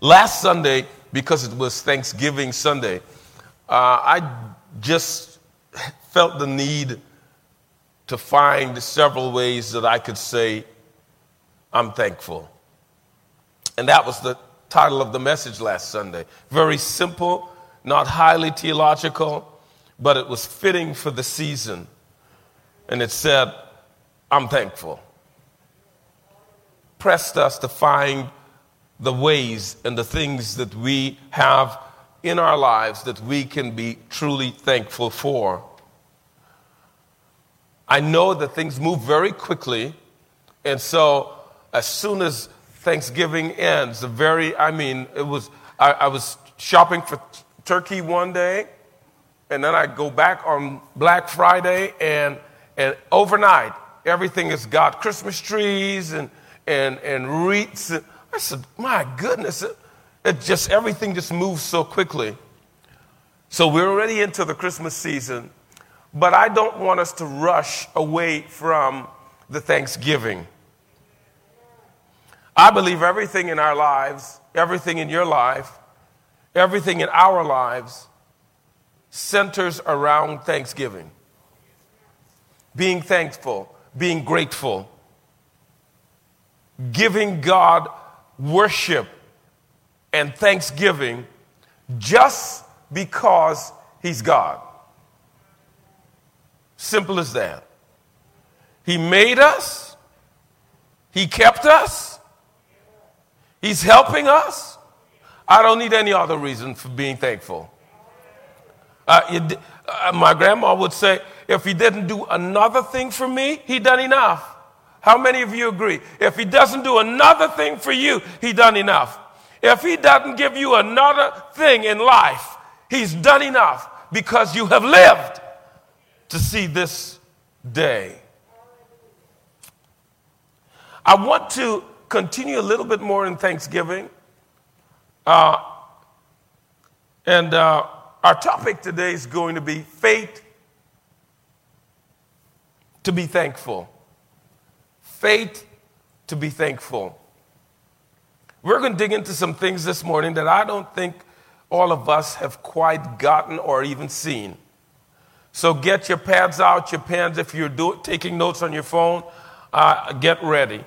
Last Sunday, because it was Thanksgiving Sunday, uh, I just felt the need to find several ways that I could say, I'm thankful. And that was the title of the message last Sunday. Very simple, not highly theological, but it was fitting for the season. And it said, I'm thankful. Pressed us to find the ways and the things that we have in our lives that we can be truly thankful for. I know that things move very quickly, and so as soon as Thanksgiving ends, the very, I mean, it was, I, I was shopping for turkey one day, and then I go back on Black Friday, and, and overnight, everything has got Christmas trees and, and, and wreaths. I said, my goodness, it, it just, everything just moves so quickly. So we're already into the Christmas season, but I don't want us to rush away from the Thanksgiving. I believe everything in our lives, everything in your life, everything in our lives centers around Thanksgiving. Being thankful, being grateful, giving God worship and thanksgiving just because He's God. Simple as that. He made us, He kept us, He's helping us. I don't need any other reason for being thankful. Uh, it, uh, my grandma would say, if he didn't do another thing for me, he done enough. How many of you agree? If he doesn't do another thing for you, he done enough. If he doesn't give you another thing in life, he's done enough because you have lived to see this day. I want to continue a little bit more in Thanksgiving. Uh, and uh, our topic today is going to be faith to be thankful. Faith to be thankful. We're going to dig into some things this morning that I don't think all of us have quite gotten or even seen. So get your pads out, your pens. If you're do- taking notes on your phone, uh, get ready.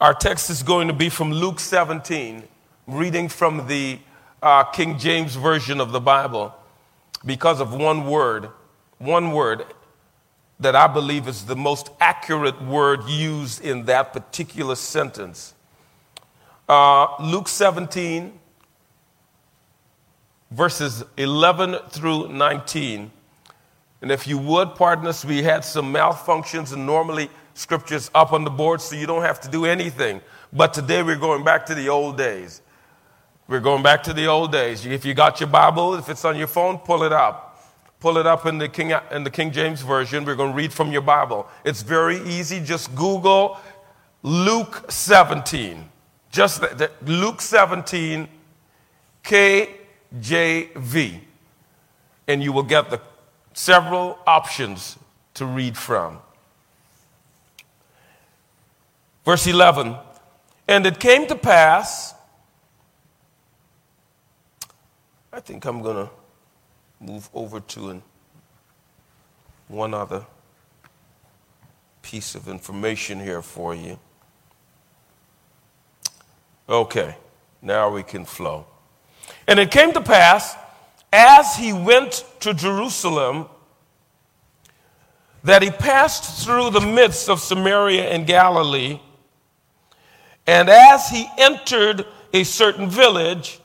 Our text is going to be from Luke 17, reading from the uh, King James Version of the Bible because of one word, one word that I believe is the most accurate word used in that particular sentence. Uh, Luke 17, verses 11 through 19. And if you would, pardon us, we had some malfunctions, and normally scriptures up on the board so you don't have to do anything. But today we're going back to the old days. We're going back to the old days. If you got your Bible, if it's on your phone, pull it up. Pull it up in the King, in the King James Version. We're going to read from your Bible. It's very easy. Just Google Luke 17. Just the, the, Luke 17, KJV. And you will get the several options to read from. Verse 11. And it came to pass I think I'm going to move over to an, one other piece of information here for you. Okay, now we can flow. And it came to pass, as he went to Jerusalem, that he passed through the midst of Samaria and Galilee. And as he entered a certain village,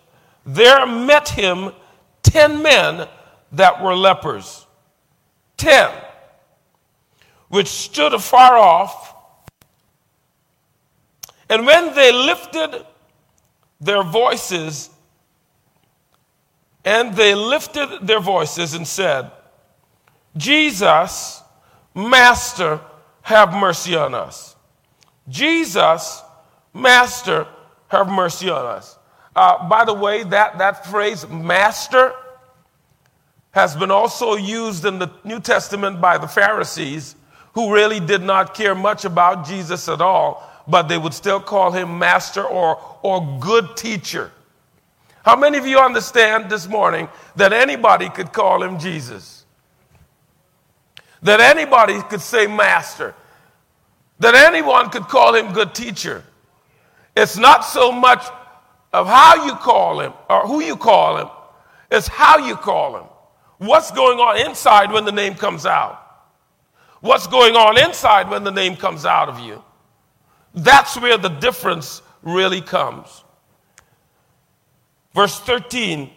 there met him ten men that were lepers. Ten, which stood afar off. And when they lifted their voices, and they lifted their voices and said, Jesus, Master, have mercy on us. Jesus, Master, have mercy on us. Uh, by the way, that, that phrase, master, has been also used in the New Testament by the Pharisees, who really did not care much about Jesus at all, but they would still call him master or, or good teacher. How many of you understand this morning that anybody could call him Jesus? That anybody could say master? That anyone could call him good teacher? It's not so much of how you call him or who you call him, it's how you call him. What's going on inside when the name comes out? What's going on inside when the name comes out of you? That's where the difference really comes. Verse 13,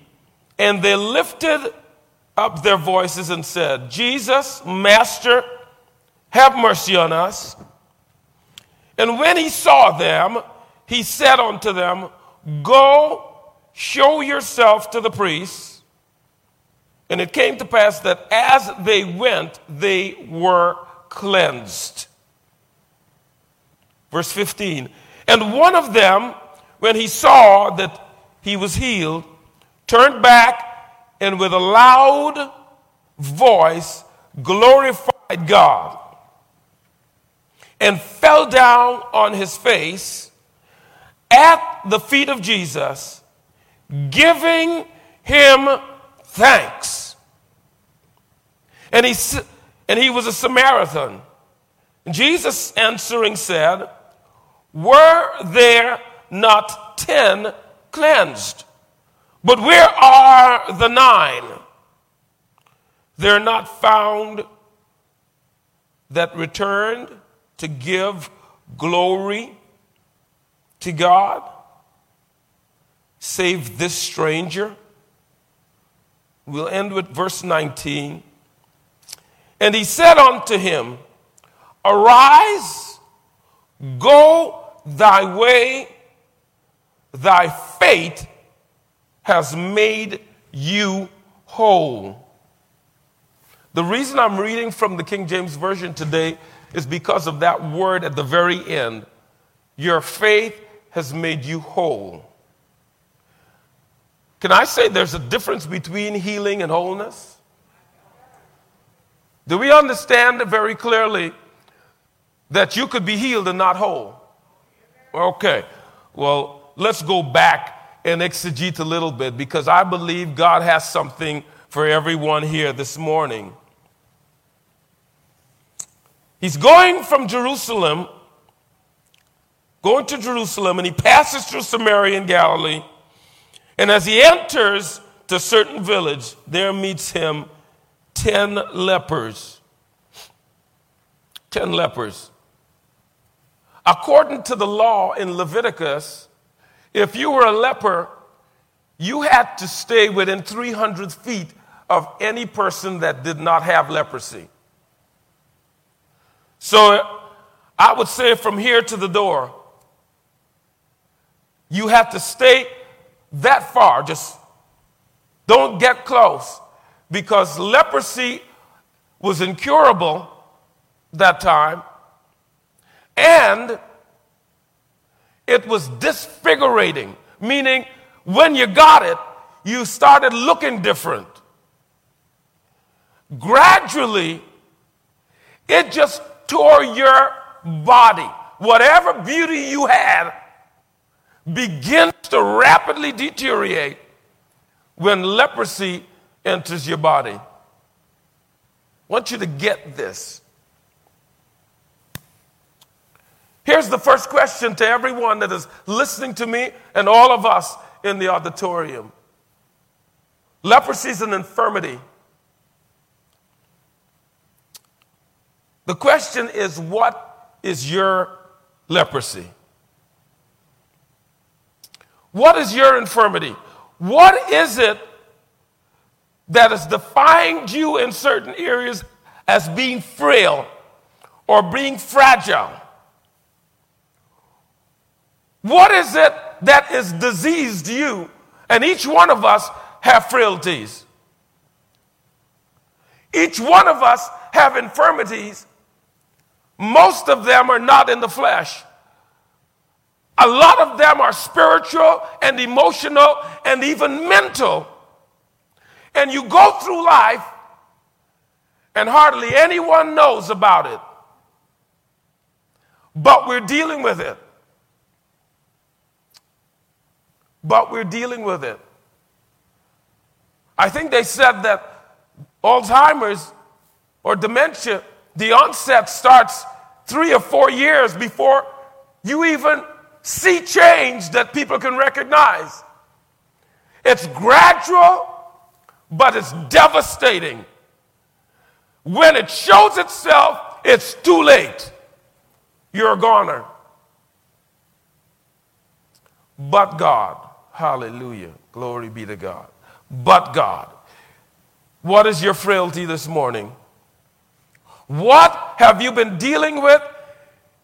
and they lifted up their voices and said, Jesus, Master, have mercy on us. And when he saw them, he said unto them, Go show yourself to the priests. And it came to pass that as they went, they were cleansed. Verse 15. And one of them, when he saw that he was healed, turned back and with a loud voice glorified God and fell down on his face at the feet of Jesus, giving him thanks. And he, and he was a Samaritan. Jesus answering said, Were there not ten cleansed? But where are the nine? They're not found that returned to give glory to God, save this stranger. We'll end with verse 19. And he said unto him, Arise, go thy way, thy faith has made you whole. The reason I'm reading from the King James Version today is because of that word at the very end. Your faith has made you whole. Can I say there's a difference between healing and wholeness? Do we understand very clearly that you could be healed and not whole? Okay, well, let's go back and exegete a little bit because I believe God has something for everyone here this morning. He's going from Jerusalem going to Jerusalem, and he passes through Samaria and Galilee. And as he enters to certain village, there meets him 10 lepers. 10 lepers. According to the law in Leviticus, if you were a leper, you had to stay within 300 feet of any person that did not have leprosy. So I would say from here to the door, you have to stay that far. Just don't get close because leprosy was incurable that time and it was disfigurating, meaning when you got it, you started looking different. Gradually, it just tore your body. Whatever beauty you had begins to rapidly deteriorate when leprosy enters your body. I want you to get this. Here's the first question to everyone that is listening to me and all of us in the auditorium leprosy is an infirmity. The question is, what is your leprosy? What is your infirmity? What is it that has defined you in certain areas as being frail or being fragile? What is it that is diseased you? And each one of us have frailties. Each one of us have infirmities. Most of them are not in the flesh. A lot of them are spiritual and emotional and even mental. And you go through life and hardly anyone knows about it. But we're dealing with it. But we're dealing with it. I think they said that Alzheimer's or dementia, the onset starts three or four years before you even see change that people can recognize. It's gradual, but it's devastating. When it shows itself, it's too late. You're a goner. But God, hallelujah, glory be to God. But God. What is your frailty this morning? What have you been dealing with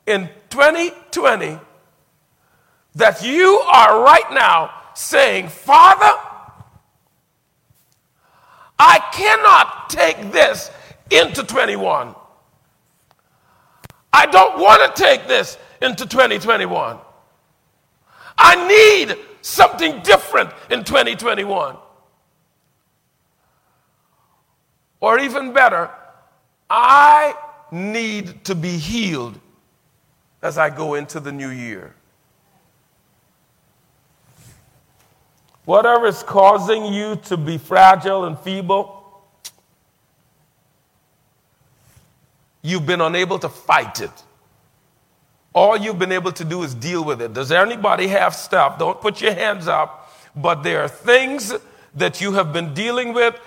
in 2020 that you are right now saying, Father, I cannot take this into 21. I don't want to take this into 2021. I need something different in 2021. Or even better, I need to be healed as I go into the new year. Whatever is causing you to be fragile and feeble, you've been unable to fight it. All you've been able to do is deal with it. Does anybody have stuff? Don't put your hands up. But there are things that you have been dealing with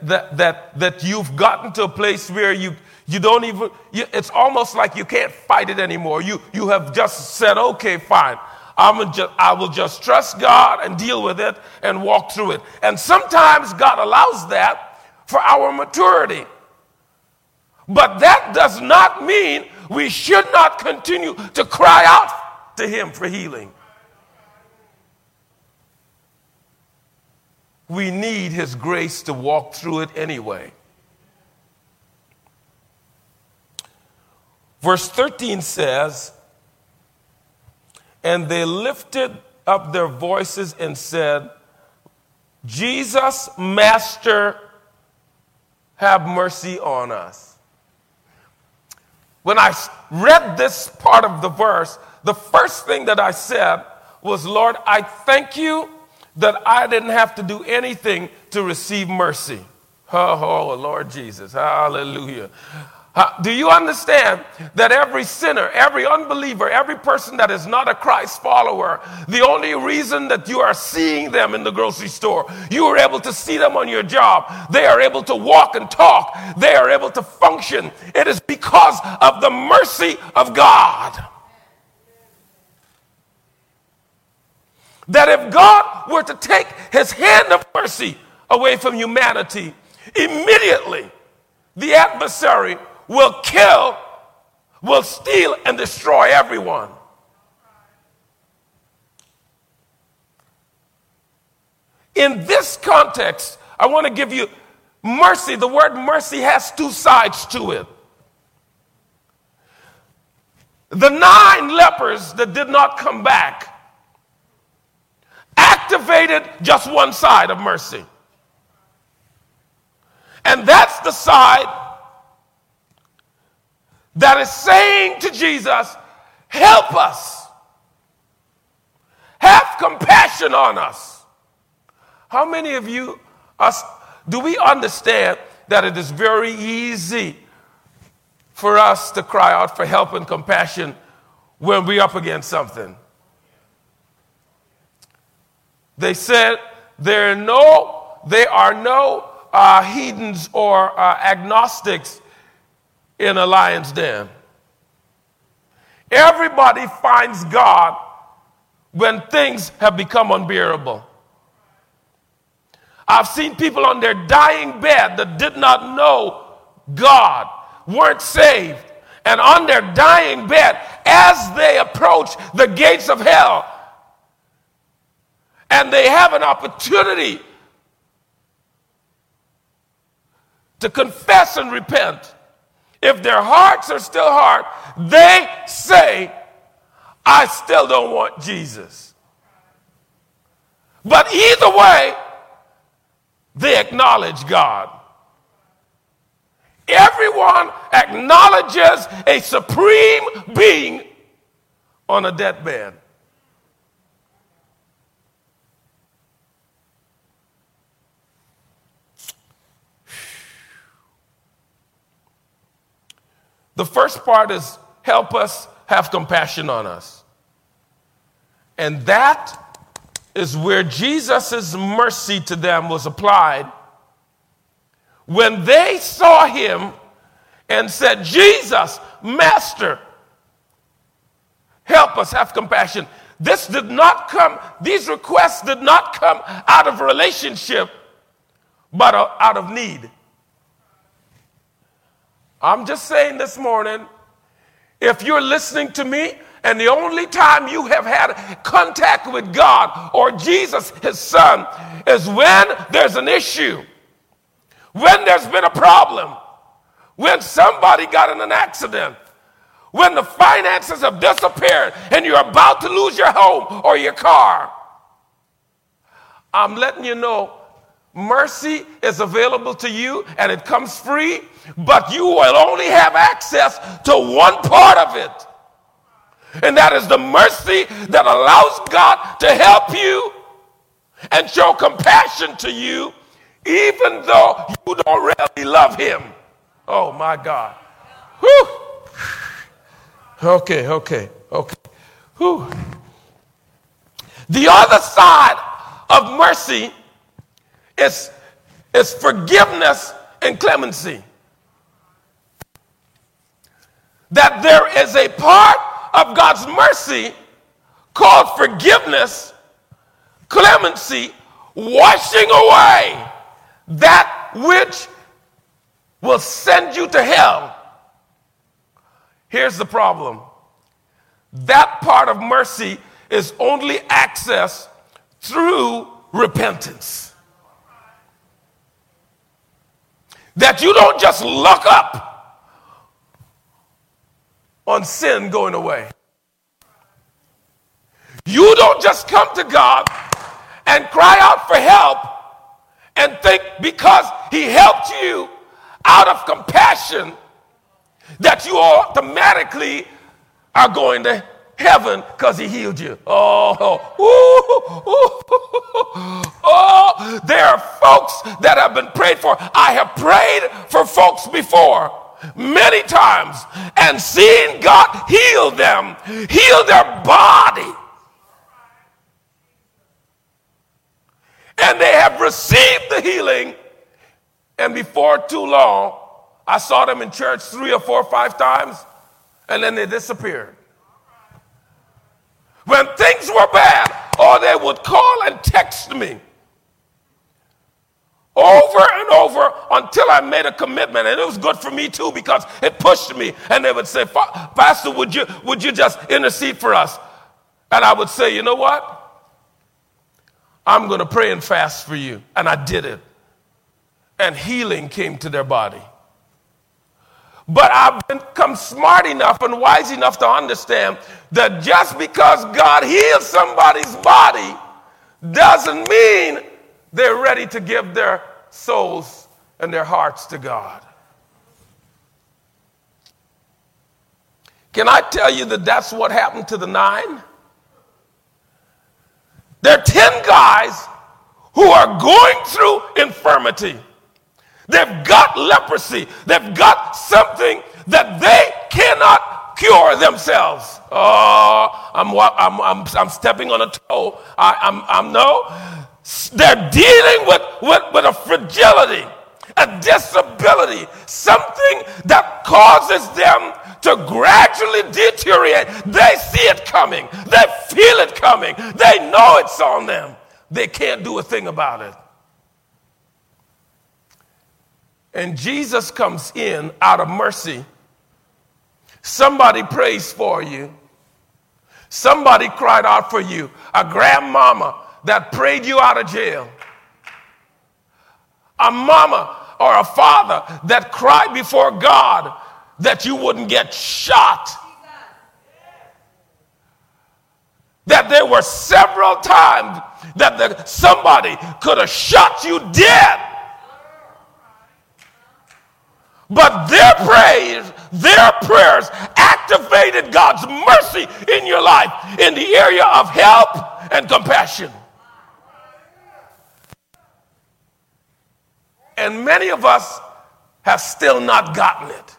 that, that, that you've gotten to a place where you, you don't even, you, it's almost like you can't fight it anymore. You, you have just said, okay, fine. I'm just, I will just trust God and deal with it and walk through it. And sometimes God allows that for our maturity. But that does not mean we should not continue to cry out to Him for healing. We need His grace to walk through it anyway. Verse 13 says, And they lifted up their voices and said, Jesus, Master, have mercy on us. When I read this part of the verse, the first thing that I said was, Lord, I thank you that I didn't have to do anything to receive mercy. Oh, oh Lord Jesus. Hallelujah. Do you understand that every sinner, every unbeliever, every person that is not a Christ follower, the only reason that you are seeing them in the grocery store, you are able to see them on your job, they are able to walk and talk, they are able to function, it is because of the mercy of God. That if God were to take his hand of mercy away from humanity, immediately the adversary will kill, will steal, and destroy everyone. In this context, I want to give you mercy. The word mercy has two sides to it. The nine lepers that did not come back activated just one side of mercy. And that's the side that is saying to Jesus, Help us. Have compassion on us. How many of you us, do we understand that it is very easy for us to cry out for help and compassion when we're up against something? They said there are no, there are no uh, heathens or uh, agnostics in a lion's den. Everybody finds God when things have become unbearable. I've seen people on their dying bed that did not know God, weren't saved, and on their dying bed, as they approach the gates of hell, and they have an opportunity to confess and repent, if their hearts are still hard, they say, I still don't want Jesus. But either way, they acknowledge God. Everyone acknowledges a supreme being on a deathbed. The first part is help us have compassion on us. And that is where Jesus' mercy to them was applied. When they saw him and said, Jesus, Master, help us have compassion. This did not come, these requests did not come out of relationship, but out of need. I'm just saying this morning if you're listening to me, and the only time you have had contact with God or Jesus, his son, is when there's an issue, when there's been a problem, when somebody got in an accident, when the finances have disappeared and you're about to lose your home or your car. I'm letting you know mercy is available to you and it comes free, but you will only have access to one part of it. And that is the mercy that allows God to help you and show compassion to you, even though you don't really love Him. Oh my God. Whew. Okay, okay, okay. Whew. The other side of mercy is, is forgiveness and clemency. That there is a part of God's mercy called forgiveness, clemency, washing away that which will send you to hell. Here's the problem that part of mercy is only accessed through repentance. That you don't just look up on sin going away. You don't just come to God and cry out for help and think because He helped you out of compassion that you automatically are going to heaven because he healed you. Oh, ooh, ooh, oh, there are folks that have been prayed for. I have prayed for folks before many times and seen God heal them, heal their body. And they have received the healing, and before too long, I saw them in church three or four or five times, and then they disappeared. When things were bad, or they would call and text me over and over until I made a commitment. And it was good for me too because it pushed me. And they would say, Pastor, would you, would you just intercede for us? And I would say, you know what? I'm going to pray and fast for you. And I did it. And healing came to their body. But I've become smart enough and wise enough to understand that just because God heals somebody's body doesn't mean they're ready to give their souls and their hearts to God. Can I tell you that that's what happened to the nine? There are 10 guys who are going through infirmity. They've got leprosy. They've got something that they cannot cure themselves. Oh, I'm, I'm, I'm, I'm stepping on a toe. I, I'm, I'm no. They're dealing with, with, with a fragility, a disability, something that causes them to gradually deteriorate. They see it coming, they feel it coming, they know it's on them. They can't do a thing about it. And Jesus comes in out of mercy. Somebody prays for you. Somebody cried out for you. A grandmama that prayed you out of jail, a mama or a father that cried before God that you wouldn't get shot. That there were several times that the, somebody could have shot you dead. But their prayers, their prayers activated God's mercy in your life in the area of help and compassion. And many of us have still not gotten it.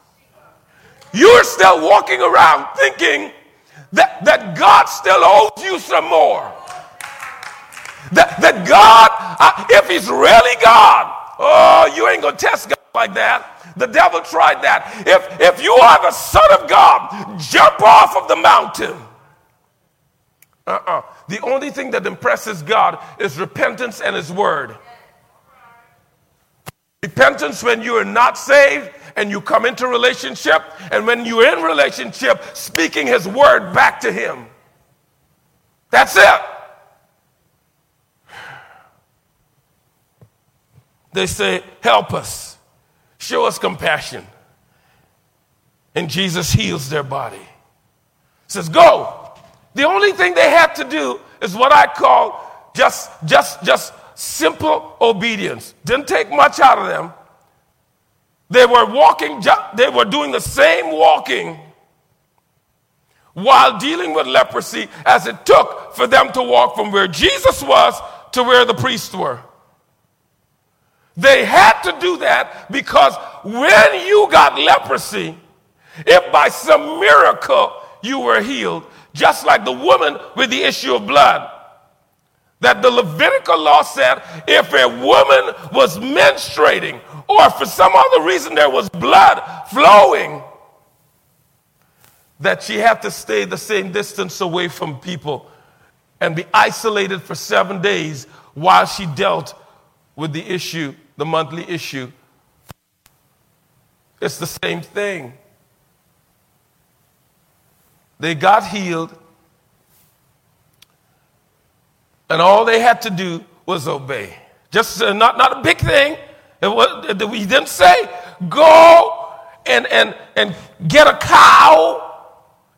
you're still walking around thinking that, that God still owes you some more. That, that God, uh, if He's really God, oh, you ain't gonna test God like that. The devil tried that. If, if you are the Son of God, jump off of the mountain. Uh-uh. The only thing that impresses God is repentance and His Word. Repentance when you are not saved and you come into relationship, and when you're in relationship, speaking His Word back to Him. That's it. They say, Help us, show us compassion. And Jesus heals their body. Says, Go. The only thing they had to do is what I call just, just, just simple obedience. Didn't take much out of them. They were walking, they were doing the same walking while dealing with leprosy as it took for them to walk from where Jesus was to where the priests were. They had to do that because when you got leprosy, if by some miracle you were healed, just like the woman with the issue of blood, that the Levitical law said if a woman was menstruating or for some other reason there was blood flowing, that she had to stay the same distance away from people and be isolated for seven days while she dealt with the issue, the monthly issue. It's the same thing. They got healed And all they had to do was obey. Just uh, not, not a big thing. It was, he didn't say, go and, and, and get a cow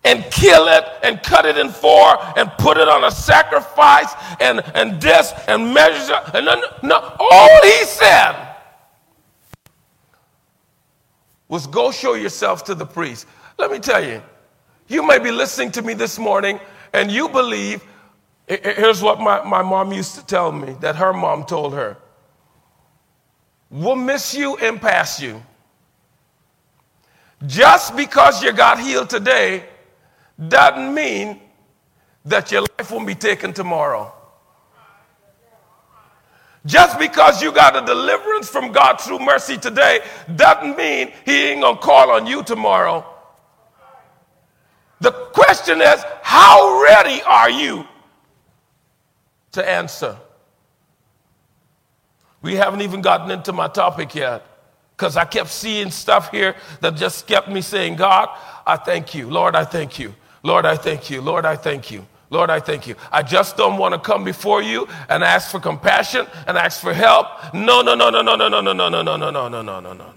and kill it and cut it in four and put it on a sacrifice and, and this and measure. And no, no, all he said was go show yourself to the priest. Let me tell you, you may be listening to me this morning and you believe Here's what my, my mom used to tell me that her mom told her We'll miss you and pass you. Just because you got healed today doesn't mean that your life won't be taken tomorrow. Just because you got a deliverance from God through mercy today doesn't mean He ain't gonna call on you tomorrow. The question is, how ready are you to answer. We haven't even gotten into my topic yet because I kept seeing stuff here that just kept me saying, God, I thank you. Lord, I thank you. Lord, I thank you. Lord, I thank you. Lord, I thank you. I just don't want to come before you and ask for compassion and ask for help. No, no, no, no, no, no, no, no, no, no, no, no, no, no, no, no, no.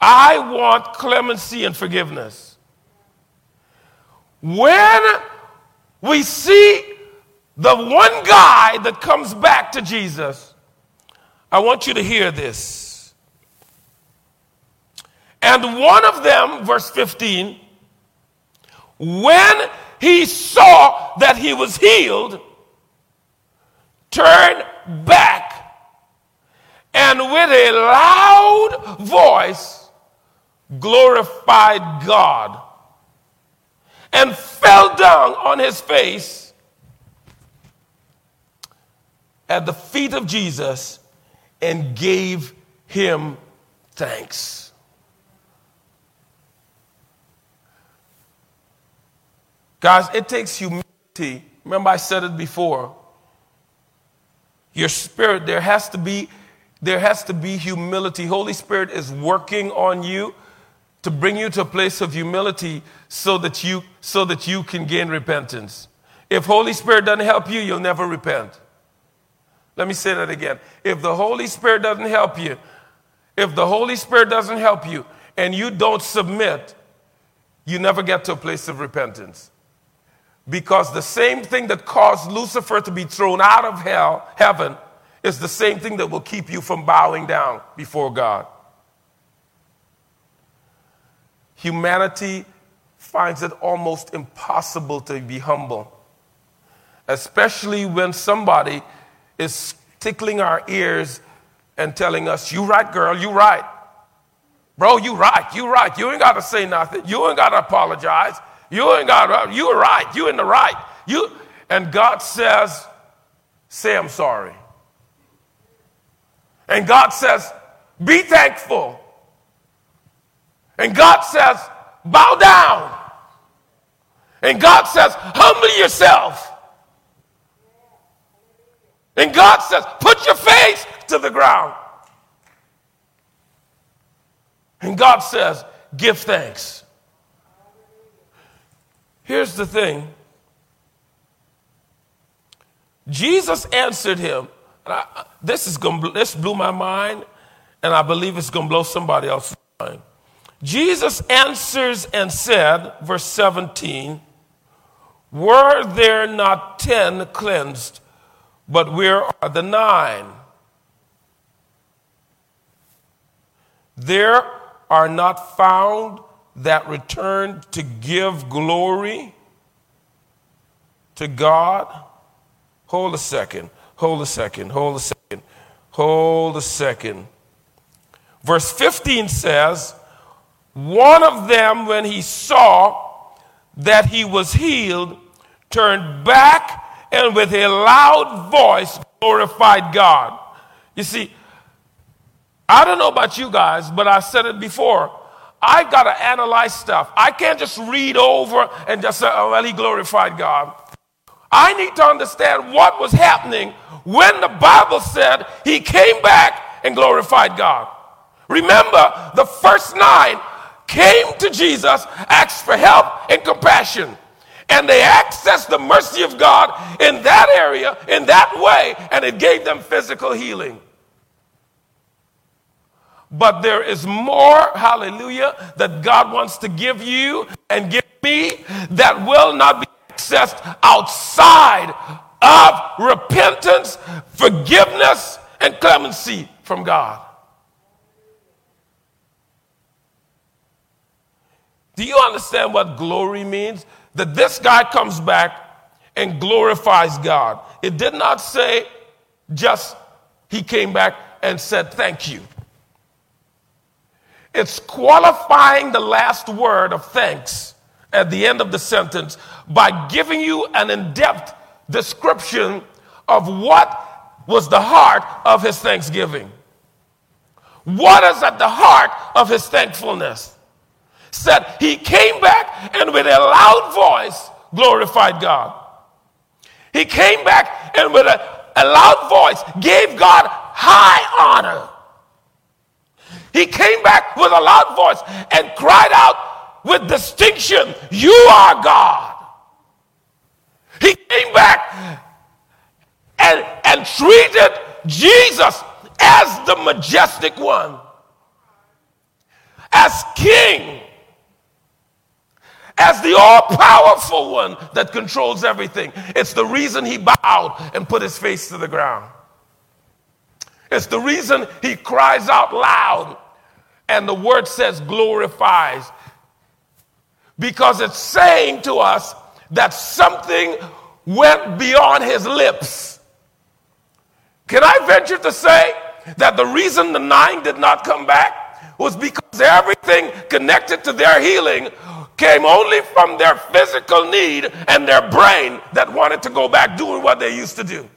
I want clemency and forgiveness. When we see the one guy that comes back to Jesus, I want you to hear this. And one of them, verse 15, when he saw that he was healed, turned back and with a loud voice glorified God and fell down on his face at the feet of Jesus and gave him thanks. Guys, it takes humility. Remember, I said it before. Your spirit, there has to be, there has to be humility. Holy Spirit is working on you to bring you to a place of humility so that you so that you can gain repentance. If Holy Spirit doesn't help you, you'll never repent. Let me say that again. If the Holy Spirit doesn't help you, if the Holy Spirit doesn't help you and you don't submit, you never get to a place of repentance. Because the same thing that caused Lucifer to be thrown out of hell, heaven, is the same thing that will keep you from bowing down before God. Humanity finds it almost impossible to be humble, especially when somebody is tickling our ears and telling us, You right, girl, you right. Bro, you right. You right. You ain't got to say nothing. You ain't got to apologize. You ain't got you are right. You in the right. You, and God says, say I'm sorry. And God says, be thankful. And God says, bow down. And God says, humble yourself. And God says, put your face to the ground. And God says, give thanks. Here's the thing Jesus answered him. I, this, is gonna, this blew my mind, and I believe it's going to blow somebody else's mind. Jesus answers and said, verse 17, Were there not ten cleansed, but where are the nine? There are not found that returned to give glory to God. Hold a second, hold a second, hold a second, hold a second. Verse 15 says, One of them, when he saw that he was healed, turned back and with a loud voice glorified God. You see, I don't know about you guys, but I said it before. I got to analyze stuff. I can't just read over and just say, oh, well, he glorified God. I need to understand what was happening when the Bible said he came back and glorified God. Remember, the first nine came to Jesus, asked for help and compassion. And they accessed the mercy of God in that area, in that way, and it gave them physical healing. But there is more, hallelujah, that God wants to give you and give me that will not be accessed outside of repentance, forgiveness, and clemency from God. Do you understand what glory means? That this guy comes back and glorifies God. It did not say just he came back and said thank you. It's qualifying the last word of thanks at the end of the sentence by giving you an in depth description of what was the heart of his thanksgiving. What is at the heart of his thankfulness? Said he came back and with a loud voice glorified God. He came back and with a, a loud voice gave God high honor. He came back with a loud voice and cried out with distinction, You are God. He came back and, and treated Jesus as the majestic one, as king, as the all powerful one that controls everything. It's the reason he bowed and put his face to the ground. It's the reason he cries out loud and the word says glorifies because it's saying to us that something went beyond his lips. Can I venture to say that the reason the nine did not come back was because everything connected to their healing came only from their physical need and their brain that wanted to go back doing what they used to do?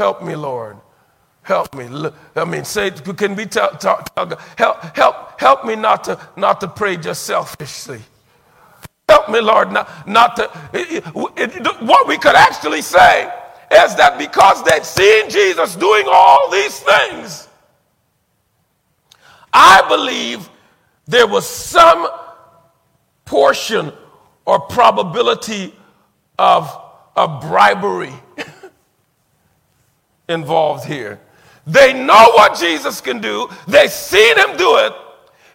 Help me, Lord. Help me. I mean, say, can we tell, tell, tell help, help, help me not to, not to pray just selfishly. Help me, Lord, not, not to. It, it, what we could actually say is that because they'd seen Jesus doing all these things, I believe there was some portion or probability of, of bribery involved here. They know what Jesus can do, they've seen him do it,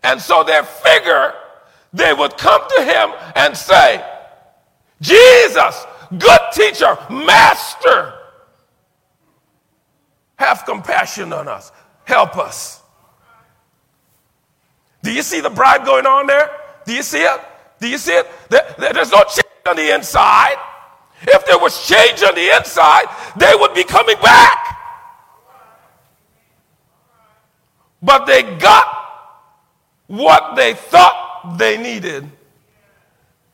and so they figure they would come to him and say, Jesus, good teacher, master, have compassion on us, help us. Do you see the bribe going on there? Do you see it? Do you see it? There's no change on the inside. If there was change on the inside, they would be coming back. But they got what they thought they needed,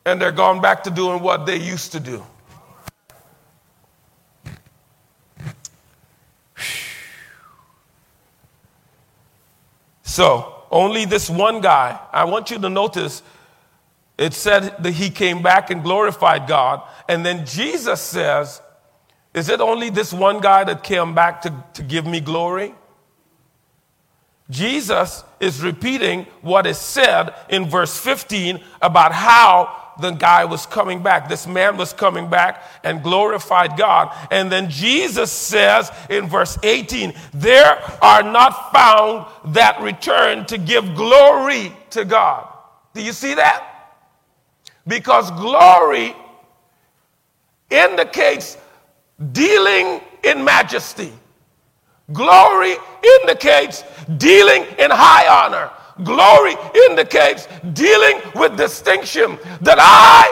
and they're going back to doing what they used to do. So, only this one guy, I want you to notice it said that he came back and glorified God. And then Jesus says, Is it only this one guy that came back to, to give me glory? Jesus is repeating what is said in verse 15 about how the guy was coming back. This man was coming back and glorified God. And then Jesus says in verse 18, There are not found that return to give glory to God. Do you see that? Because glory indicates dealing in majesty. Glory indicates dealing in high honor. Glory indicates dealing with distinction that I,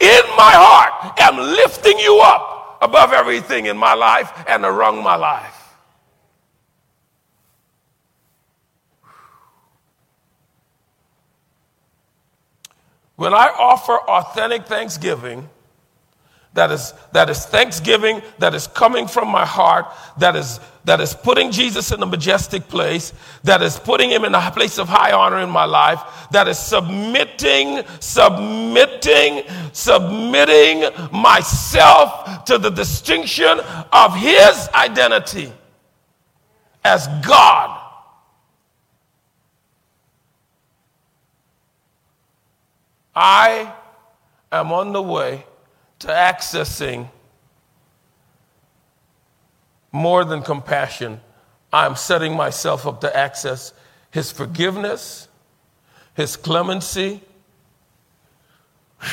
in my heart, am lifting you up above everything in my life and around my life. When I offer authentic thanksgiving, that is, that is thanksgiving that is coming from my heart, that is, that is putting Jesus in a majestic place, that is putting him in a place of high honor in my life, that is submitting, submitting, submitting myself to the distinction of his identity as God. I am on the way to accessing more than compassion. I'm setting myself up to access His forgiveness, His clemency,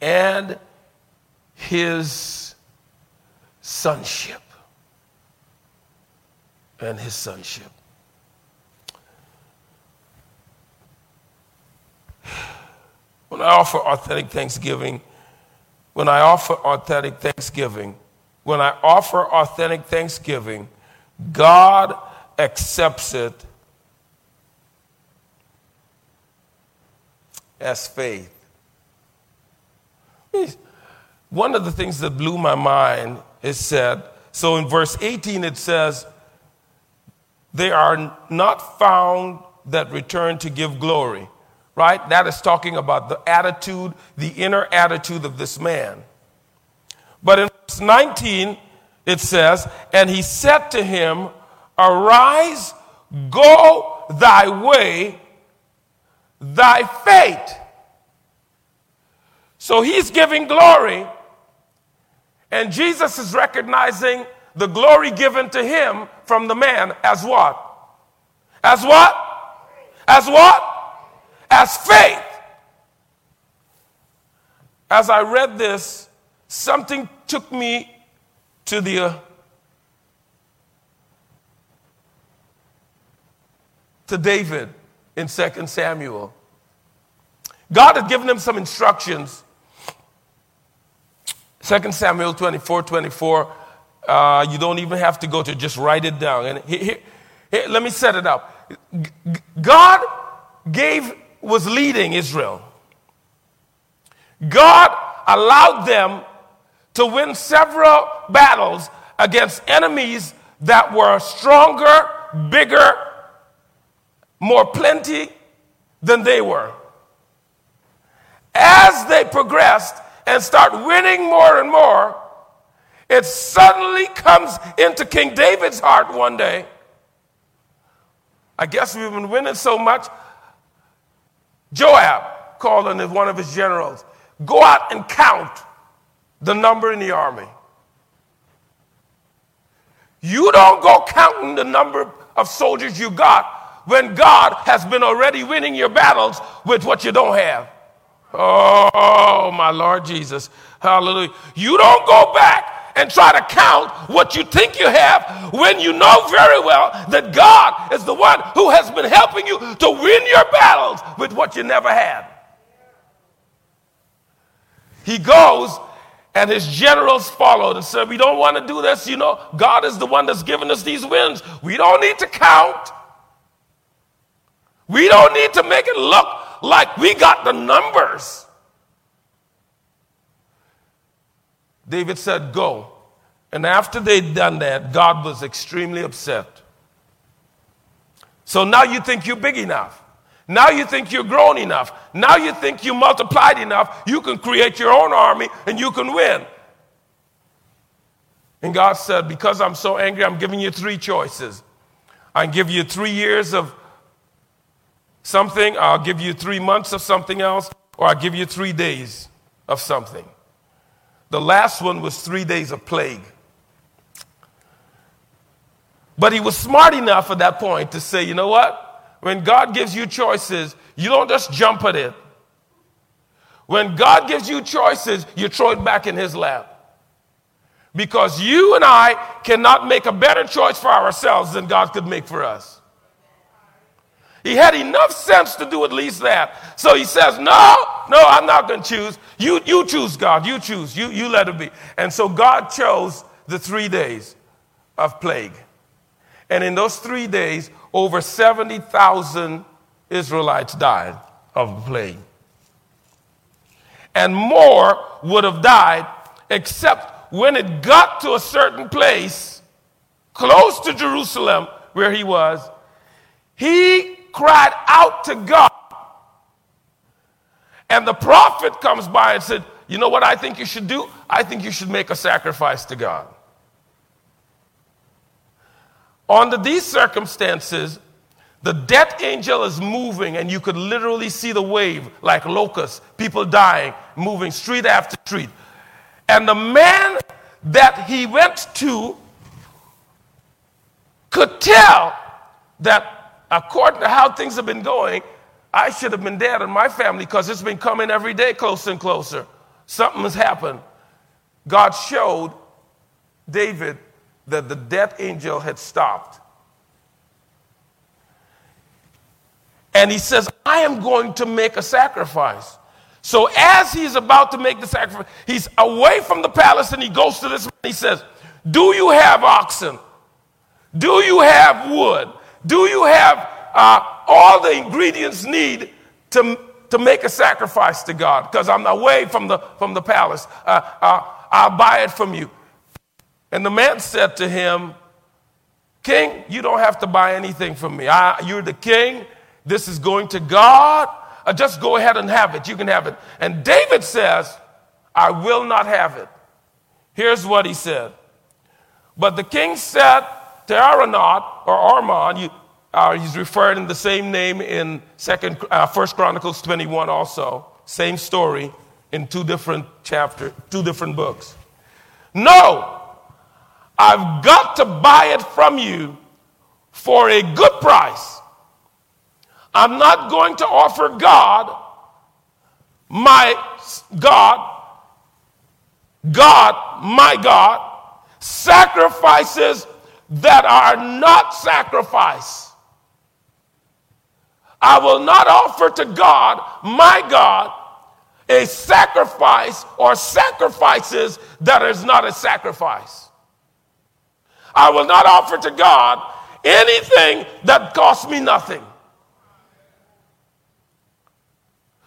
and His sonship. And His sonship. When I offer authentic thanksgiving, when I offer authentic thanksgiving, when I offer authentic thanksgiving, God accepts it as faith. One of the things that blew my mind is said, so in verse 18 it says, They are not found that return to give glory right? That is talking about the attitude, the inner attitude of this man. But in verse 19, it says, And he said to him, Arise, go thy way, thy fate. So he's giving glory, and Jesus is recognizing the glory given to him from the man as what? As what? As what? As faith. As I read this, something took me to the uh, to David in 2 Samuel. God had given him some instructions. 2 Samuel 24 24. Uh, you don't even have to go to just write it down. And here, here, let me set it up. God gave was leading Israel. God allowed them to win several battles against enemies that were stronger, bigger, more plenty than they were. As they progressed and start winning more and more, it suddenly comes into King David's heart one day. I guess we've been winning so much, Joab called on one of his generals go out and count the number in the army. You don't go counting the number of soldiers you got when God has been already winning your battles with what you don't have. Oh, my Lord Jesus. Hallelujah. You don't go back and try to count what you think you have when you know very well that God is the one who has been helping you to win your battles with what you never had. He goes And his generals followed and said, We don't want to do this. You know, God is the one that's given us these wins. We don't need to count. We don't need to make it look like we got the numbers. David said, Go. And after they'd done that, God was extremely upset. So now you think you're big enough. Now you think you're grown enough. Now you think you multiplied enough. You can create your own army and you can win. And God said, Because I'm so angry, I'm giving you three choices. I give you three years of something, I'll give you three months of something else, or I'll give you three days of something. The last one was three days of plague. But he was smart enough at that point to say, you know what? When God gives you choices, you don't just jump at it. When God gives you choices, you throw it back in his lap. Because you and I cannot make a better choice for ourselves than God could make for us. He had enough sense to do at least that. So he says, No, no, I'm not going to choose. You, you choose, God. You choose. You, you let it be. And so God chose the three days of plague. And in those three days, over 70,000 Israelites died of the plague. And more would have died, except when it got to a certain place close to Jerusalem where he was, he cried out to God. And the prophet comes by and said, You know what I think you should do? I think you should make a sacrifice to God. Under these circumstances, the death angel is moving, and you could literally see the wave like locusts, people dying, moving street after street. And the man that he went to could tell that according to how things have been going, I should have been dead in my family because it's been coming every day closer and closer. Something has happened. God showed David that the death angel had stopped. And he says, I am going to make a sacrifice. So as he's about to make the sacrifice, he's away from the palace and he goes to this man. He says, Do you have oxen? Do you have wood? Do you have uh, all the ingredients need to, to make a sacrifice to God? Because I'm away from the, from the palace. Uh, uh, I'll buy it from you. And the man said to him, King, you don't have to buy anything from me. I, you're the king. This is going to God. Uh, just go ahead and have it. You can have it. And David says, I will not have it. Here's what he said. But the king said, to Araunah or Armon, you, uh, he's referred in the same name in Second, uh, First Chronicles 21 also. Same story in two different chapters, two different books. No, I've got to buy it from you for a good price. I'm not going to offer God, my God, God, my God, sacrifices that are not sacrifice. I will not offer to God, my God, a sacrifice or sacrifices that is not a sacrifice. I will not offer to God anything that costs me nothing.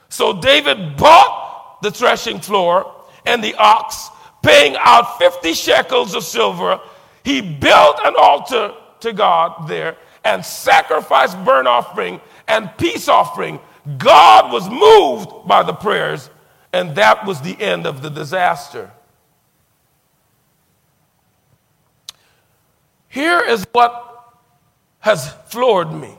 So David bought the threshing floor and the ox, paying out 50 shekels of silver he built an altar to God there and sacrificed burnt offering and peace offering. God was moved by the prayers, and that was the end of the disaster. Here is what has floored me.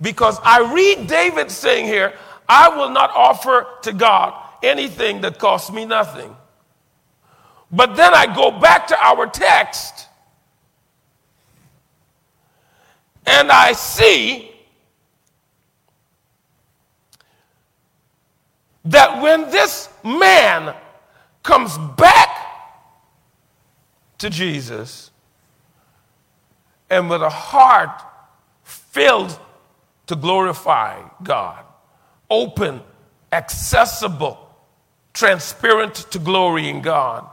Because I read David saying here, I will not offer to God anything that costs me nothing. But then I go back to our text and I see that when this man comes back to Jesus and with a heart filled to glorify God, open, accessible, transparent to glorying God,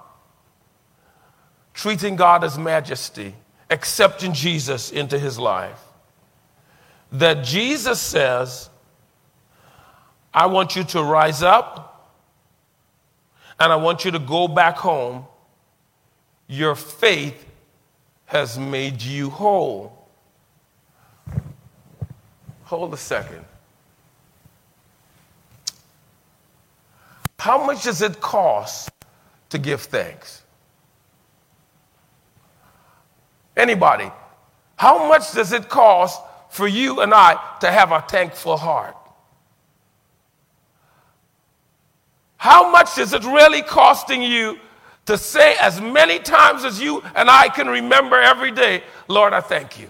treating God as majesty, accepting Jesus into his life. That Jesus says, I want you to rise up and I want you to go back home. Your faith has made you whole. Hold a second. How much does it cost to give thanks? Anybody? How much does it cost for you and I to have a thankful heart? How much is it really costing you to say as many times as you and I can remember every day, Lord, I thank you?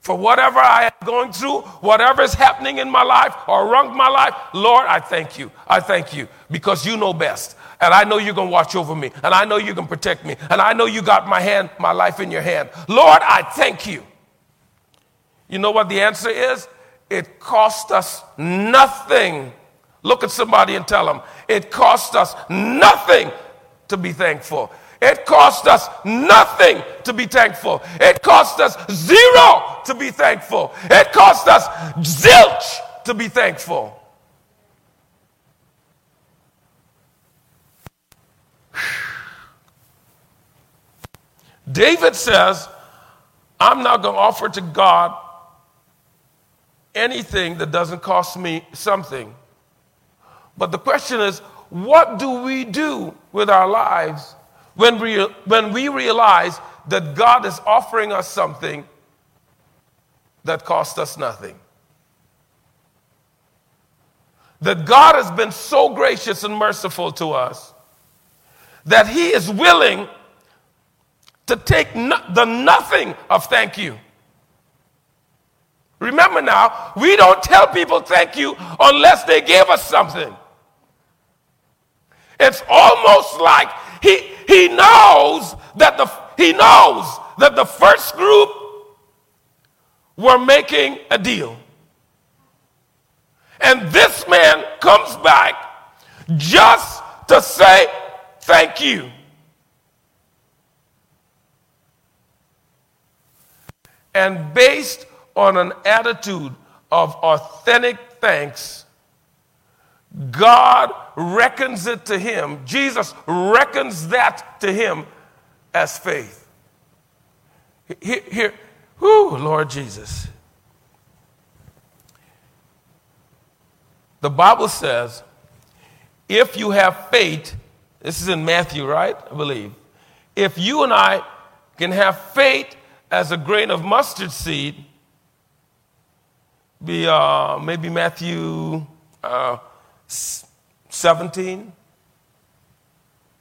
For whatever I am going through, whatever is happening in my life or wrong my life, Lord, I thank you. I thank you because you know best. And I know you're going to watch over me. And I know you can protect me. And I know you got my hand, my life in your hand. Lord, I thank you. You know what the answer is? It cost us nothing. Look at somebody and tell them, it cost us nothing to be thankful. It cost us nothing to be thankful. It cost us zero to be thankful. It cost us zilch to be thankful. David says, I'm not going to offer to God anything that doesn't cost me something. But the question is, what do we do with our lives when we, when we realize that God is offering us something that cost us nothing? That God has been so gracious and merciful to us that He is willing to take no, the nothing of thank you. Remember now, we don't tell people thank you unless they gave us something. It's almost like he, he knows that the he knows that the first group were making a deal. And this man comes back just to say thank you. And based on an attitude of authentic thanks, God reckons it to him, Jesus reckons that to him as faith. Here, here whoo, Lord Jesus. The Bible says, if you have faith, this is in Matthew, right? I believe. If you and I can have faith as a grain of mustard seed, be uh, maybe Matthew uh, 17?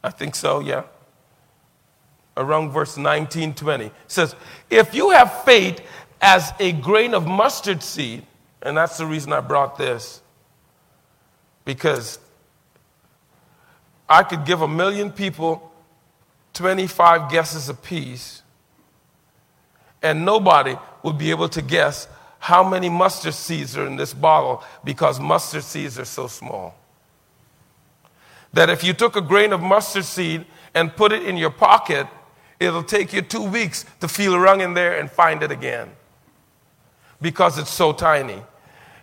I think so, yeah. Around verse 19, 20. It says, If you have faith as a grain of mustard seed, and that's the reason I brought this, because I could give a million people 25 guesses apiece, and nobody would be able to guess how many mustard seeds are in this bottle because mustard seeds are so small. That if you took a grain of mustard seed and put it in your pocket, it'll take you two weeks to feel around in there and find it again because it's so tiny.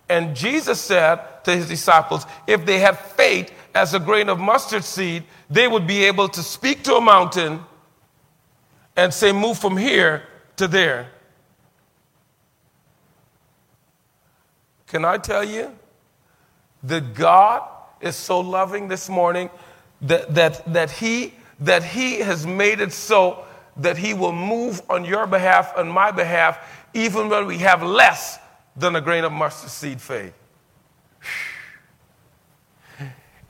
And Jesus said to his disciples, if they had faith as a grain of mustard seed, they would be able to speak to a mountain and say, Move from here to there. Can I tell you that God is so loving this morning that, that, that, he, that He has made it so that He will move on your behalf, on my behalf, even when we have less than a grain of mustard seed faith.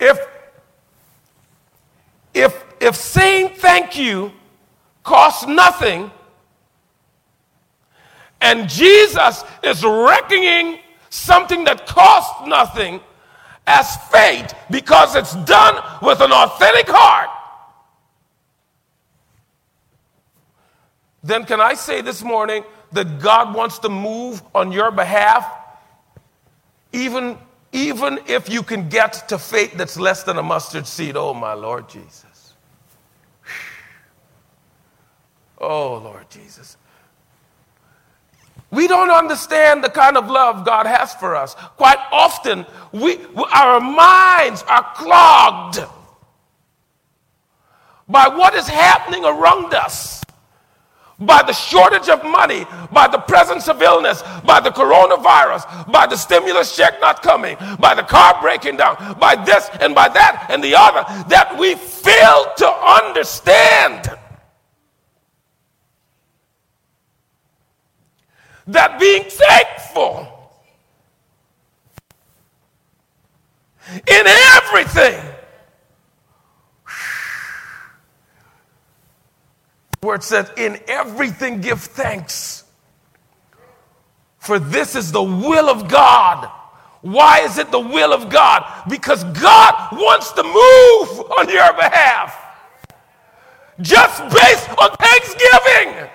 If, if, if saying thank you costs nothing, and Jesus is reckoning something that costs nothing as faith because it's done with an authentic heart, then can I say this morning that God wants to move on your behalf, even, even if you can get to faith that's less than a mustard seed, oh my Lord Jesus. Oh Lord Jesus. We don't understand the kind of love God has for us. Quite often, we, our minds are clogged by what is happening around us by the shortage of money, by the presence of illness, by the coronavirus, by the stimulus check not coming, by the car breaking down, by this and by that and the other, that we fail to understand. That being thankful in everything where it says, In everything give thanks. For this is the will of God. Why is it the will of God? Because God wants to move on your behalf. Just based on thanksgiving.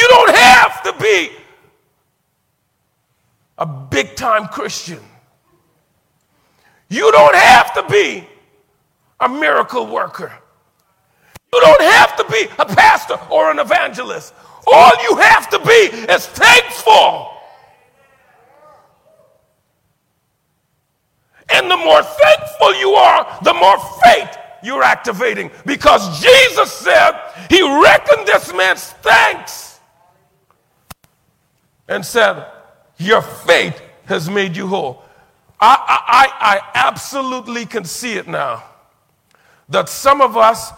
You don't have to be a big time Christian. You don't have to be a miracle worker. You don't have to be a pastor or an evangelist. All you have to be is thankful. And the more thankful you are, the more faith you're activating. Because Jesus said he reckoned this man's thanks and said, Your faith has made you whole. I, I, I absolutely can see it now that some of us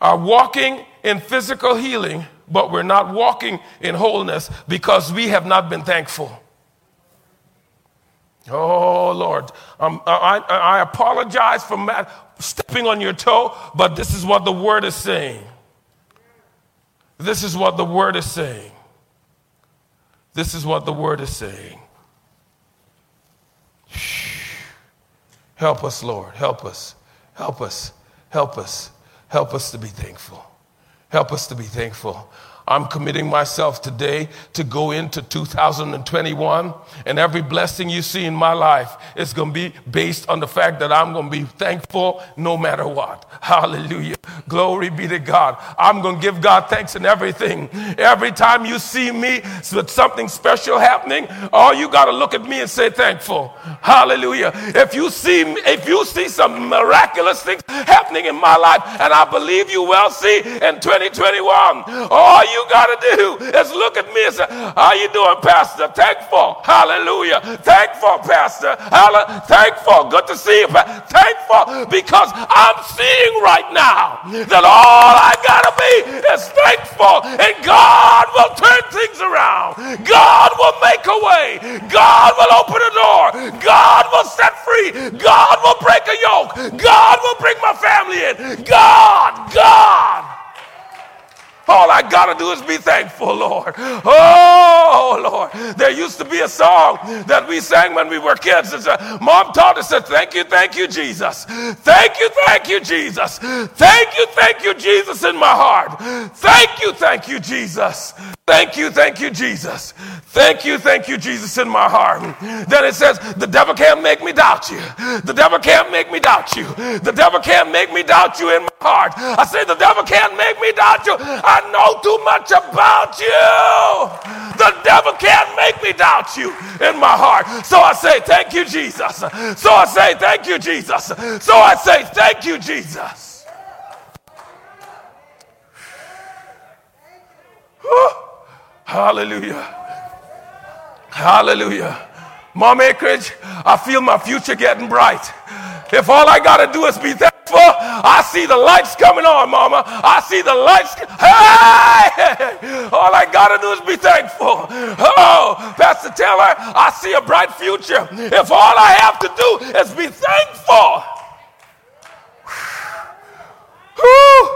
are walking in physical healing, but we're not walking in wholeness because we have not been thankful. Oh, Lord. Um, I, I apologize for stepping on your toe, but this is what the word is saying. This is what the word is saying. This is what the word is saying. Help us, Lord. Help us. Help us. Help us. Help us to be thankful. Help us to be thankful. I'm committing myself today to go into 2021, and every blessing you see in my life is going to be based on the fact that I'm going to be thankful no matter what. Hallelujah. Glory be to God. I'm going to give God thanks in everything. Every time you see me with something special happening, all you got to look at me and say thankful. Hallelujah. If you see if you see some miraculous things happening in my life, and I believe you will see in 2021, all you you got to do is look at me and say, How you doing, Pastor? Thankful. Hallelujah. Thankful, Pastor. Hallelujah. Thankful. Good to see you. Thankful because I'm seeing right now that all I got to be is thankful. And God will turn things around. God will make a way. God will open a door. God will set free. God will break a yoke. God will bring my family in. God, God. All I got to do is be thankful, Lord. Oh, Lord. There used to be a song that we sang when we were kids. It's a, Mom taught us, said, Thank you, thank you, Jesus. Thank you, thank you, Jesus. Thank you, thank you, Jesus, in my heart. Thank you, thank you, Jesus. Thank you, thank you, Jesus. Thank you, thank you, Jesus, in my heart. Then it says, The devil can't make me doubt you. The devil can't make me doubt you. The devil can't make me doubt you in my heart. I say, The devil can't make me doubt you. I know too much about you. The devil can't make me doubt you in my heart. So I say, Thank you, Jesus. So I say, Thank you, Jesus. So I say, Thank you, Jesus. Hallelujah. Hallelujah. Mom Acreage, I feel my future getting bright. If all I got to do is be thankful, I see the lights coming on, Mama. I see the lights. Hey! All I got to do is be thankful. Oh, Pastor Taylor, I see a bright future. If all I have to do is be thankful. Whew.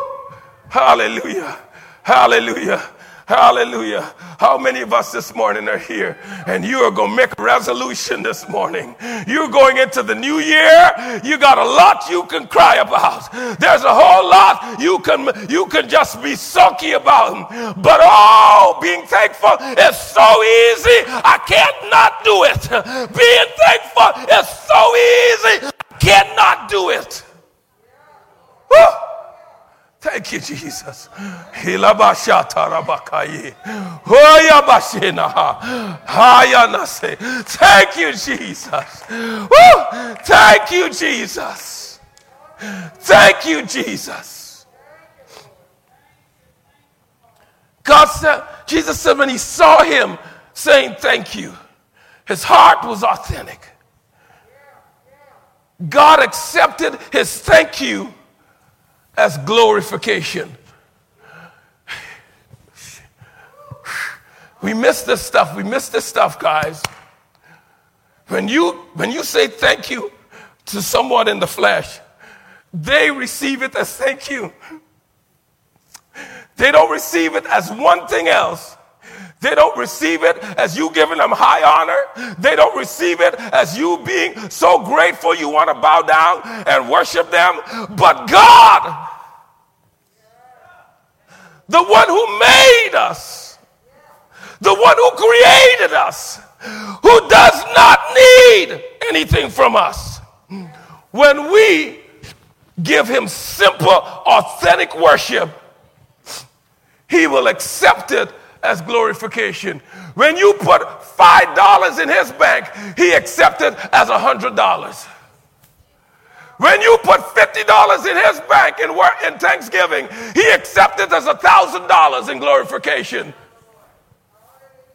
Hallelujah. Hallelujah. Hallelujah. How many of us this morning are here and you are going to make a resolution this morning? You're going into the new year. You got a lot you can cry about. There's a whole lot you can you can just be sulky about. But oh, being thankful is so easy. I cannot do it. Being thankful is so easy. I cannot do it. Woo! Thank you, Jesus. Thank you, Jesus. Woo! Thank you, Jesus. Thank you, Jesus. God said, Jesus said, when he saw him saying thank you, his heart was authentic. God accepted his thank you as glorification. We miss this stuff. We miss this stuff, guys. When you, when you say thank you to someone in the flesh, they receive it as thank you. They don't receive it as one thing else. They don't receive it as you giving them high honor. They don't receive it as you being so grateful you want to bow down and worship them. But God, the one who made us, the one who created us, who does not need anything from us, when we give him simple, authentic worship, he will accept it as glorification. When you put $5 in his bank, he accepted as $100. When you put $50 in his bank in, in Thanksgiving, he accepted as $1,000 in glorification.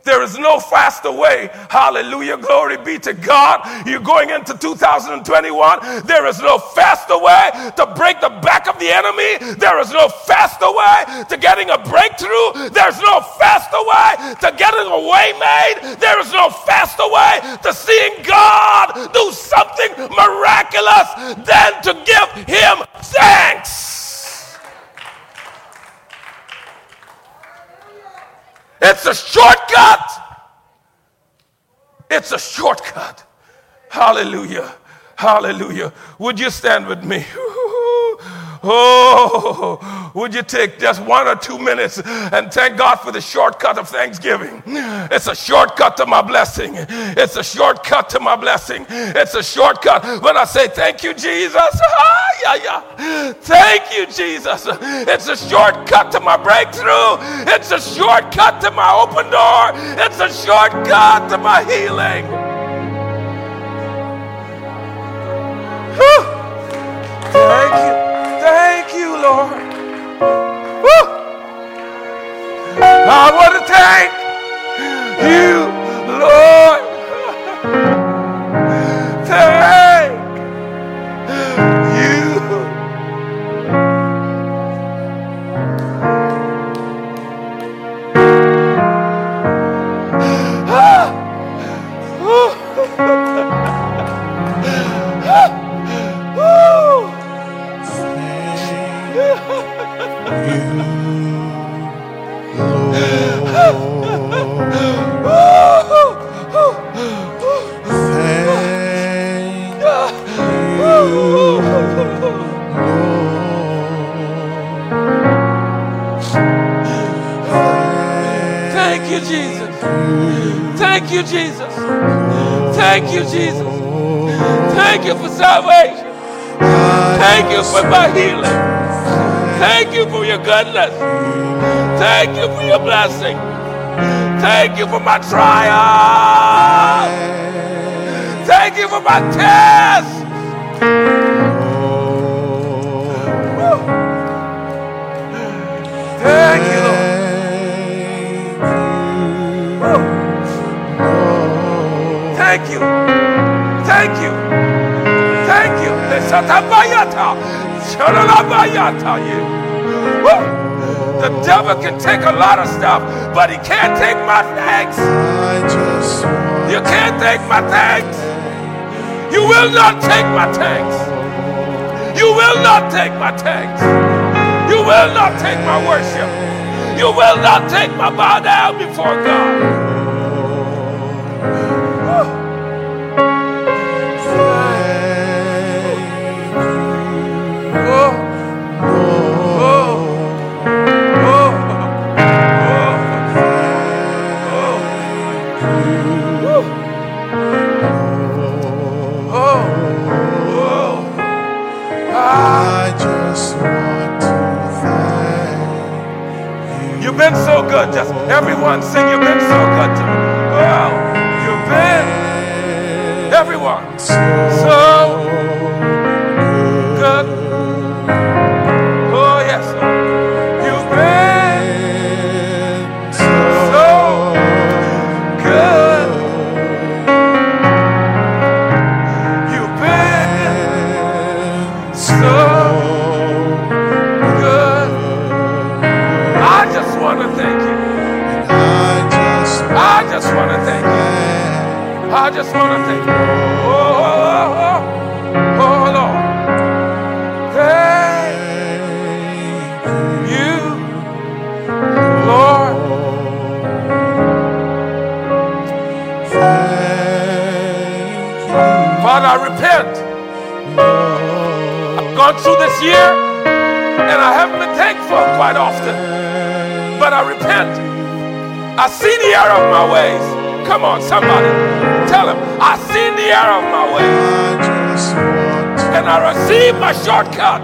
There is no faster way. Hallelujah. Glory be to God. You're going into 2021. There is no faster way to break the back of the enemy. There is no faster way to getting a breakthrough. There's no faster way to getting a way made. There is no faster way to seeing God do something miraculous than to give him thanks. It's a shortcut. It's a shortcut. Hallelujah. Hallelujah. Would you stand with me? Oh, would you take just one or two minutes and thank God for the shortcut of Thanksgiving? It's a shortcut to my blessing. It's a shortcut to my blessing. It's a shortcut when I say thank you, Jesus. Ah, yeah, yeah. Thank you, Jesus. It's a shortcut to my breakthrough. It's a shortcut to my open door. It's a shortcut to my healing. You. Thank you, Lord. Woo! I want to thank you, Lord. You, Jesus. Thank you, Jesus. Thank you for salvation. Thank you for my healing. Thank you for your goodness. Thank you for your blessing. Thank you for my trial. Thank you for my test. Thank you. Thank you. Thank you. Lesatabayata. Shalalabayata. The devil can take a lot of stuff, but he can't take my thanks. You can't take my thanks. You will not take my thanks. You will not take my thanks. You will not take my worship. You will not take my bow down before God. Good. Just everyone sing, you've been so good to me. Well, you've been, everyone, so I just want to thank you. Oh, oh, oh, oh, oh, Lord. Thank you, Lord. Father, I repent. I've gone through this year and I haven't been thankful quite often. But I repent. I see the error of my ways. Come on, somebody. Tell him, I see the error of my way. And I receive my shortcut.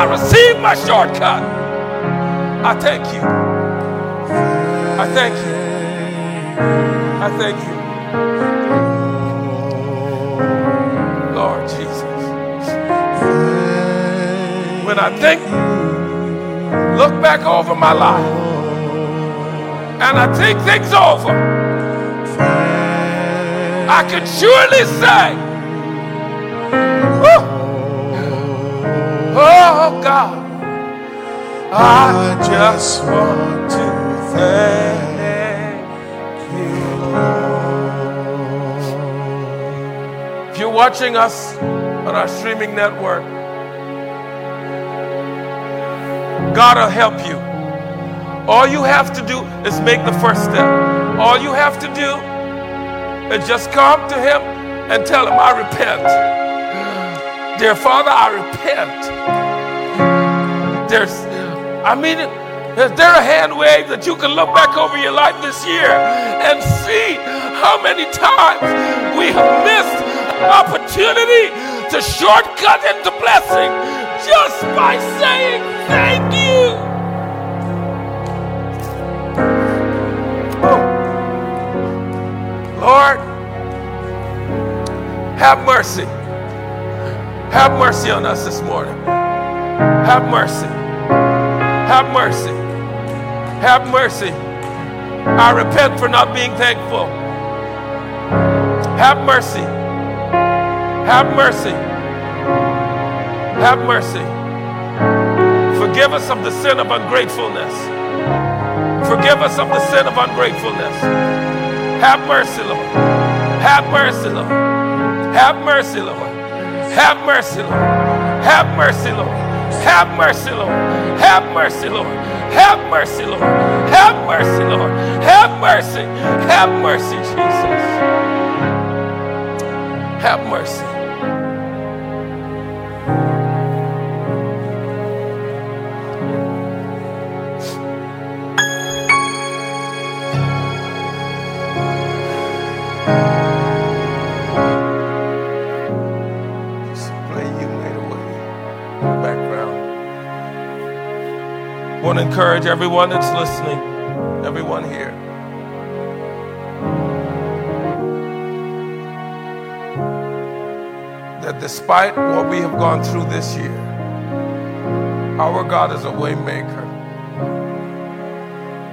I receive my shortcut. I thank you. I thank you. I thank you. Lord Jesus. When I think, look back over my life and I think things over, I can surely say, Oh God, I just want to thank you. If you're watching us on our streaming network, God will help you. All you have to do is make the first step. All you have to do is just come to Him and tell Him, I repent. Dear Father, I repent. There's, I mean, is there a hand wave that you can look back over your life this year and see how many times we have missed opportunity to shortcut into blessing just by saying thank you? Lord, have mercy. Have mercy on us this morning. Have mercy. Have mercy. Have mercy. I repent for not being thankful. Have mercy. Have mercy. Have mercy. Forgive us of the sin of ungratefulness. Forgive us of the sin of ungratefulness. Have mercy, Lord. Have mercy, Lord. Have mercy, Lord. Have mercy, Lord. Have mercy, Lord. Have mercy, Lord. Have mercy, Lord. Have mercy, Lord. Have mercy, Lord. Have mercy. Have mercy, Jesus. Have mercy. Want to encourage everyone that's listening, everyone here. That despite what we have gone through this year, our God is a waymaker.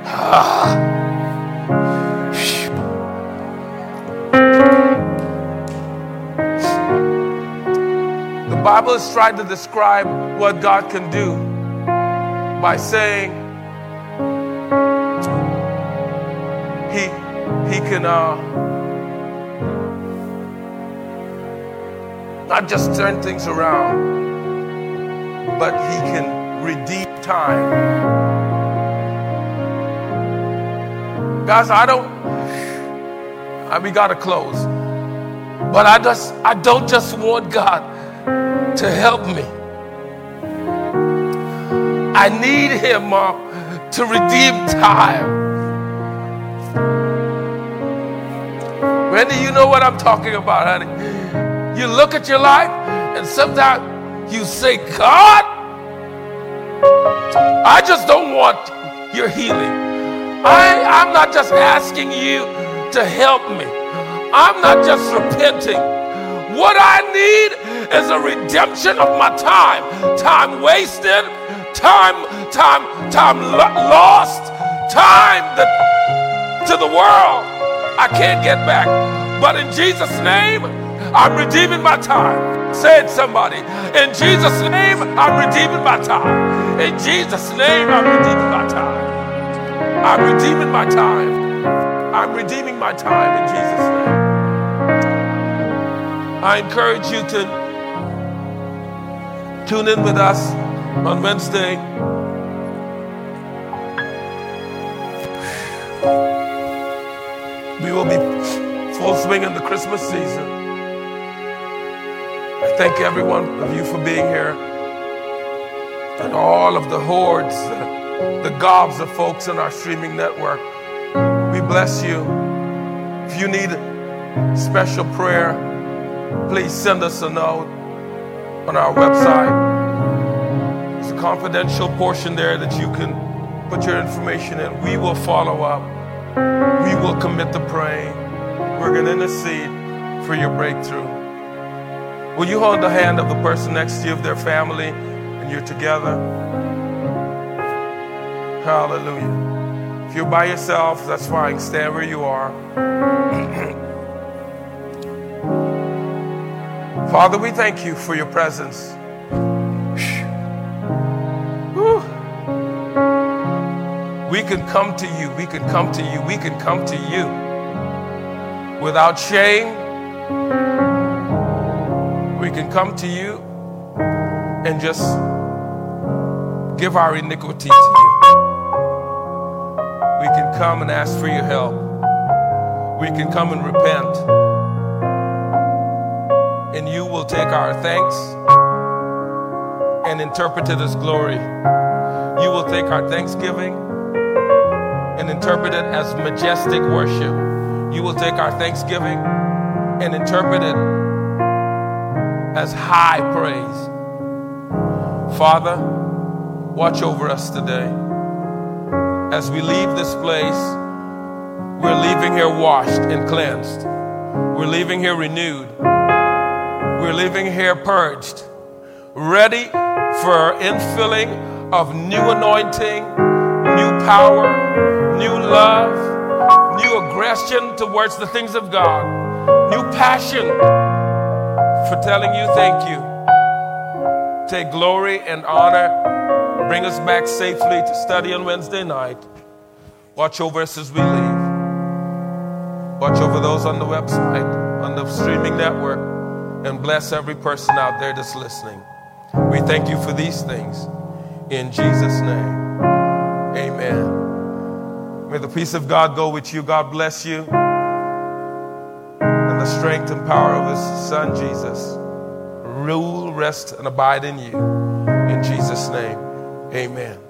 Ah. The Bible is trying to describe what God can do by saying he he can uh, not just turn things around, but he can redeem time. Guys, I don't, I, we got to close. But I just, I don't just want God to help me. I need Him, Mom, to redeem time. Wendy, you know what I'm talking about, honey. You look at your life, and sometimes you say, God, I just don't want your healing. I, I'm not just asking you to help me. I'm not just repenting. What I need is a redemption of my time. Time wasted, time, time, time lost, time that to the world I can't get back. But in Jesus' name, I'm redeeming my time. Said somebody. In Jesus' name, I'm redeeming my time. In Jesus' name, I'm redeeming my time. I'm redeeming my time. I'm redeeming my time in Jesus' name. I encourage you to tune in with us on Wednesday. We will be full swing in the Christmas season. I thank every one of you for being here and all of the hordes, the, the gobs of folks in our streaming network. We bless you. If you need special prayer, please send us a note on our website confidential portion there that you can put your information in. We will follow up. We will commit to praying. We're going to intercede for your breakthrough. Will you hold the hand of the person next to you, of their family, and you're together? Hallelujah. If you're by yourself, that's fine. Stand where you are. Father, we thank you for your presence. We can come to you. We can come to you. We can come to you without shame. We can come to you and just give our iniquity to you. We can come and ask for your help. We can come and repent. And you will take our thanks and interpret it as glory. You will take our thanksgiving and interpret it as majestic worship. You will take our thanksgiving and interpret it as high praise. Father, watch over us today. As we leave this place, we're leaving here washed and cleansed. We're leaving here renewed. We're leaving here purged, ready for infilling of new anointing, new power, new love, new aggression towards the things of God, new passion for telling you thank you. Take glory and honor. Bring us back safely to study on Wednesday night. Watch over us as we leave. Watch over those on the website, on the streaming network, and bless every person out there that's listening. We thank you for these things. In Jesus' name, amen. May the peace of God go with you. God bless you. And the strength and power of His Son, Jesus, rule, rest, and abide in you. In Jesus' name, amen.